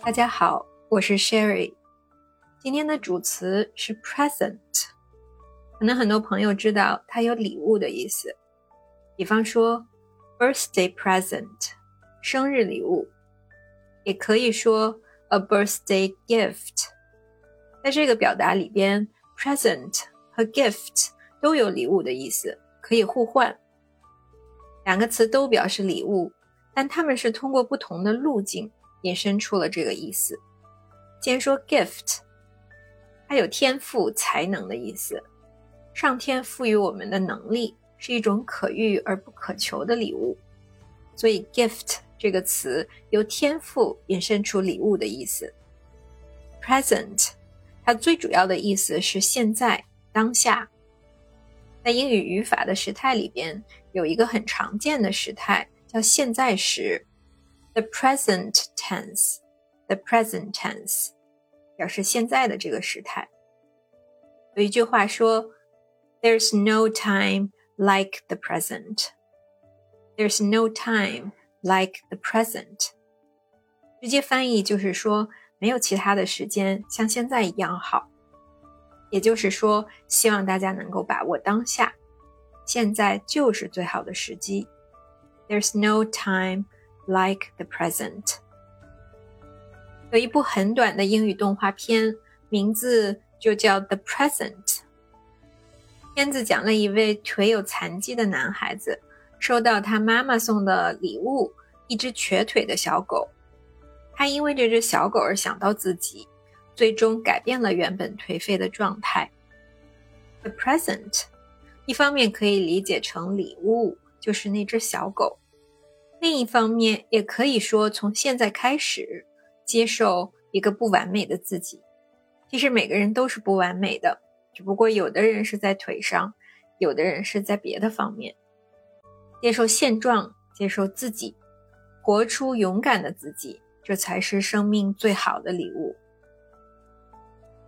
大家好，我是 Sherry。今天的主词是 present，可能很多朋友知道它有礼物的意思，比方说 birthday present，生日礼物，也可以说 a birthday gift。在这个表达里边，present 和 gift 都有礼物的意思，可以互换。两个词都表示礼物，但它们是通过不同的路径引申出了这个意思。先说 gift，它有天赋、才能的意思。上天赋予我们的能力是一种可遇而不可求的礼物，所以 gift 这个词由天赋引申出礼物的意思。present，它最主要的意思是现在、当下。在英语语法的时态里边，有一个很常见的时态叫现在时 ，the present tense，the present tense 表示现在的这个时态。有一句话说，There's no time like the present. There's no time like the present. 直接翻译就是说，没有其他的时间像现在一样好。也就是说，希望大家能够把握当下，现在就是最好的时机。There's no time Like the present。有一部很短的英语动画片，名字就叫《The Present》。片子讲了一位腿有残疾的男孩子，收到他妈妈送的礼物——一只瘸腿的小狗。他因为这只小狗而想到自己。最终改变了原本颓废的状态。The present，一方面可以理解成礼物，就是那只小狗；另一方面也可以说从现在开始接受一个不完美的自己。其实每个人都是不完美的，只不过有的人是在腿上，有的人是在别的方面。接受现状，接受自己，活出勇敢的自己，这才是生命最好的礼物。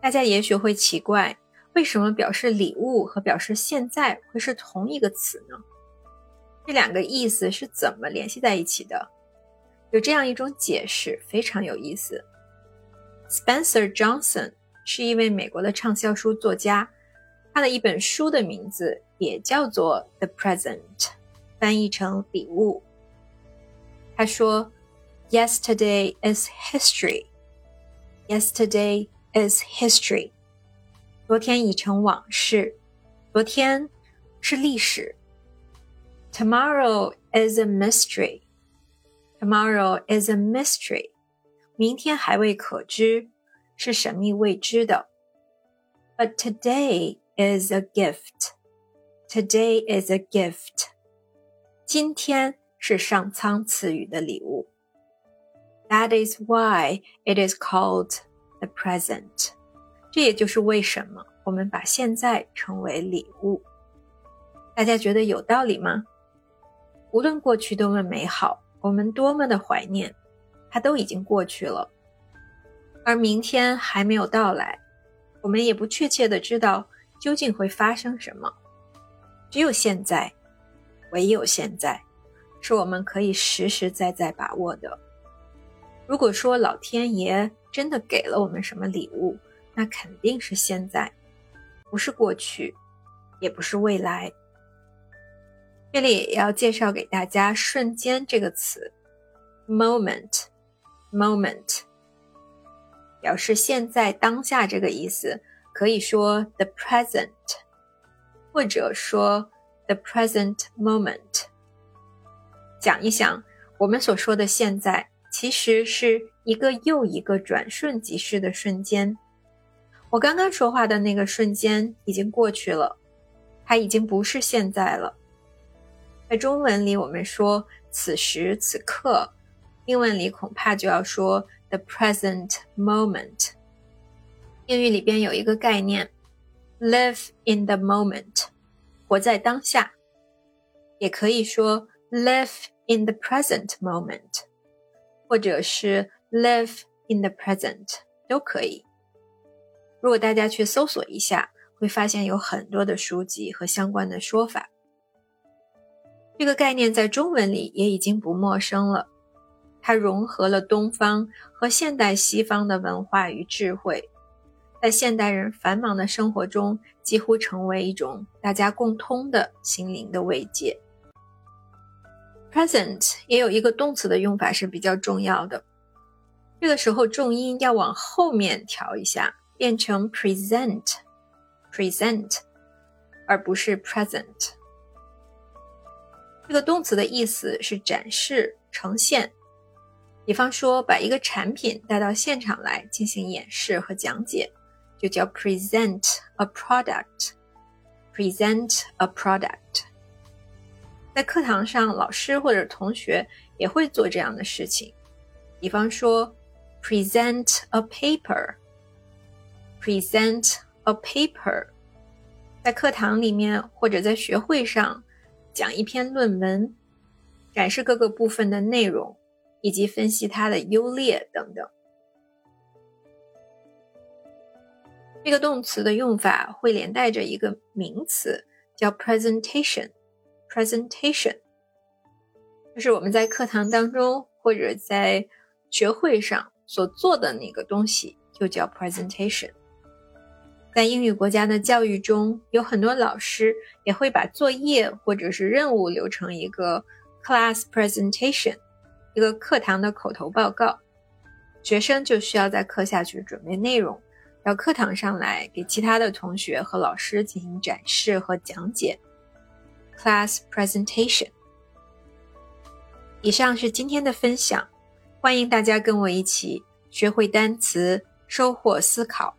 大家也许会奇怪，为什么表示礼物和表示现在会是同一个词呢？这两个意思是怎么联系在一起的？有这样一种解释，非常有意思。Spencer Johnson 是一位美国的畅销书作家，他的一本书的名字也叫做《The Present》，翻译成礼物。他说：“Yesterday is history. Yesterday.” is history。昨天已成往事，昨天是历史。Tomorrow is a mystery. Tomorrow is a mystery. 明天还未可知，是神秘未知的。But today is a gift. Today is a gift. 今天是上苍赐予的礼物。That is why it is called the present，这也就是为什么我们把现在称为礼物。大家觉得有道理吗？ 无论过去多么美好，我们多么的怀念，它都已经过去了。而明天还没有到来，我们也不确切的知道究竟会发生什么。只有现在，唯有现在，是我们可以实实在在把握的。如果说老天爷，真的给了我们什么礼物？那肯定是现在，不是过去，也不是未来。这里也要介绍给大家“瞬间”这个词，moment，moment，表示现在当下这个意思，可以说 the present，或者说 the present moment。讲一想，我们所说的现在。其实是一个又一个转瞬即逝的瞬间。我刚刚说话的那个瞬间已经过去了，它已经不是现在了。在中文里，我们说此时此刻；英文里恐怕就要说 the present moment。英语里边有一个概念，live in the moment，活在当下，也可以说 live in the present moment。或者是 live in the present 都可以。如果大家去搜索一下，会发现有很多的书籍和相关的说法。这个概念在中文里也已经不陌生了，它融合了东方和现代西方的文化与智慧，在现代人繁忙的生活中，几乎成为一种大家共通的心灵的慰藉。Present 也有一个动词的用法是比较重要的，这个时候重音要往后面调一下，变成 present，present，而不是 present。这个动词的意思是展示、呈现。比方说，把一个产品带到现场来进行演示和讲解，就叫 present a product。present a product。在课堂上，老师或者同学也会做这样的事情。比方说，present a paper。present a paper。在课堂里面或者在学会上。讲一篇论文，展示各个部分的内容，以及分析它的优劣等等。这个动词的用法会连带着一个名词，叫 presentation。presentation 就是我们在课堂当中或者在学会上所做的那个东西，就叫 presentation。在英语国家的教育中，有很多老师也会把作业或者是任务留成一个 class presentation，一个课堂的口头报告。学生就需要在课下去准备内容，到课堂上来给其他的同学和老师进行展示和讲解。class presentation。以上是今天的分享，欢迎大家跟我一起学会单词，收获思考。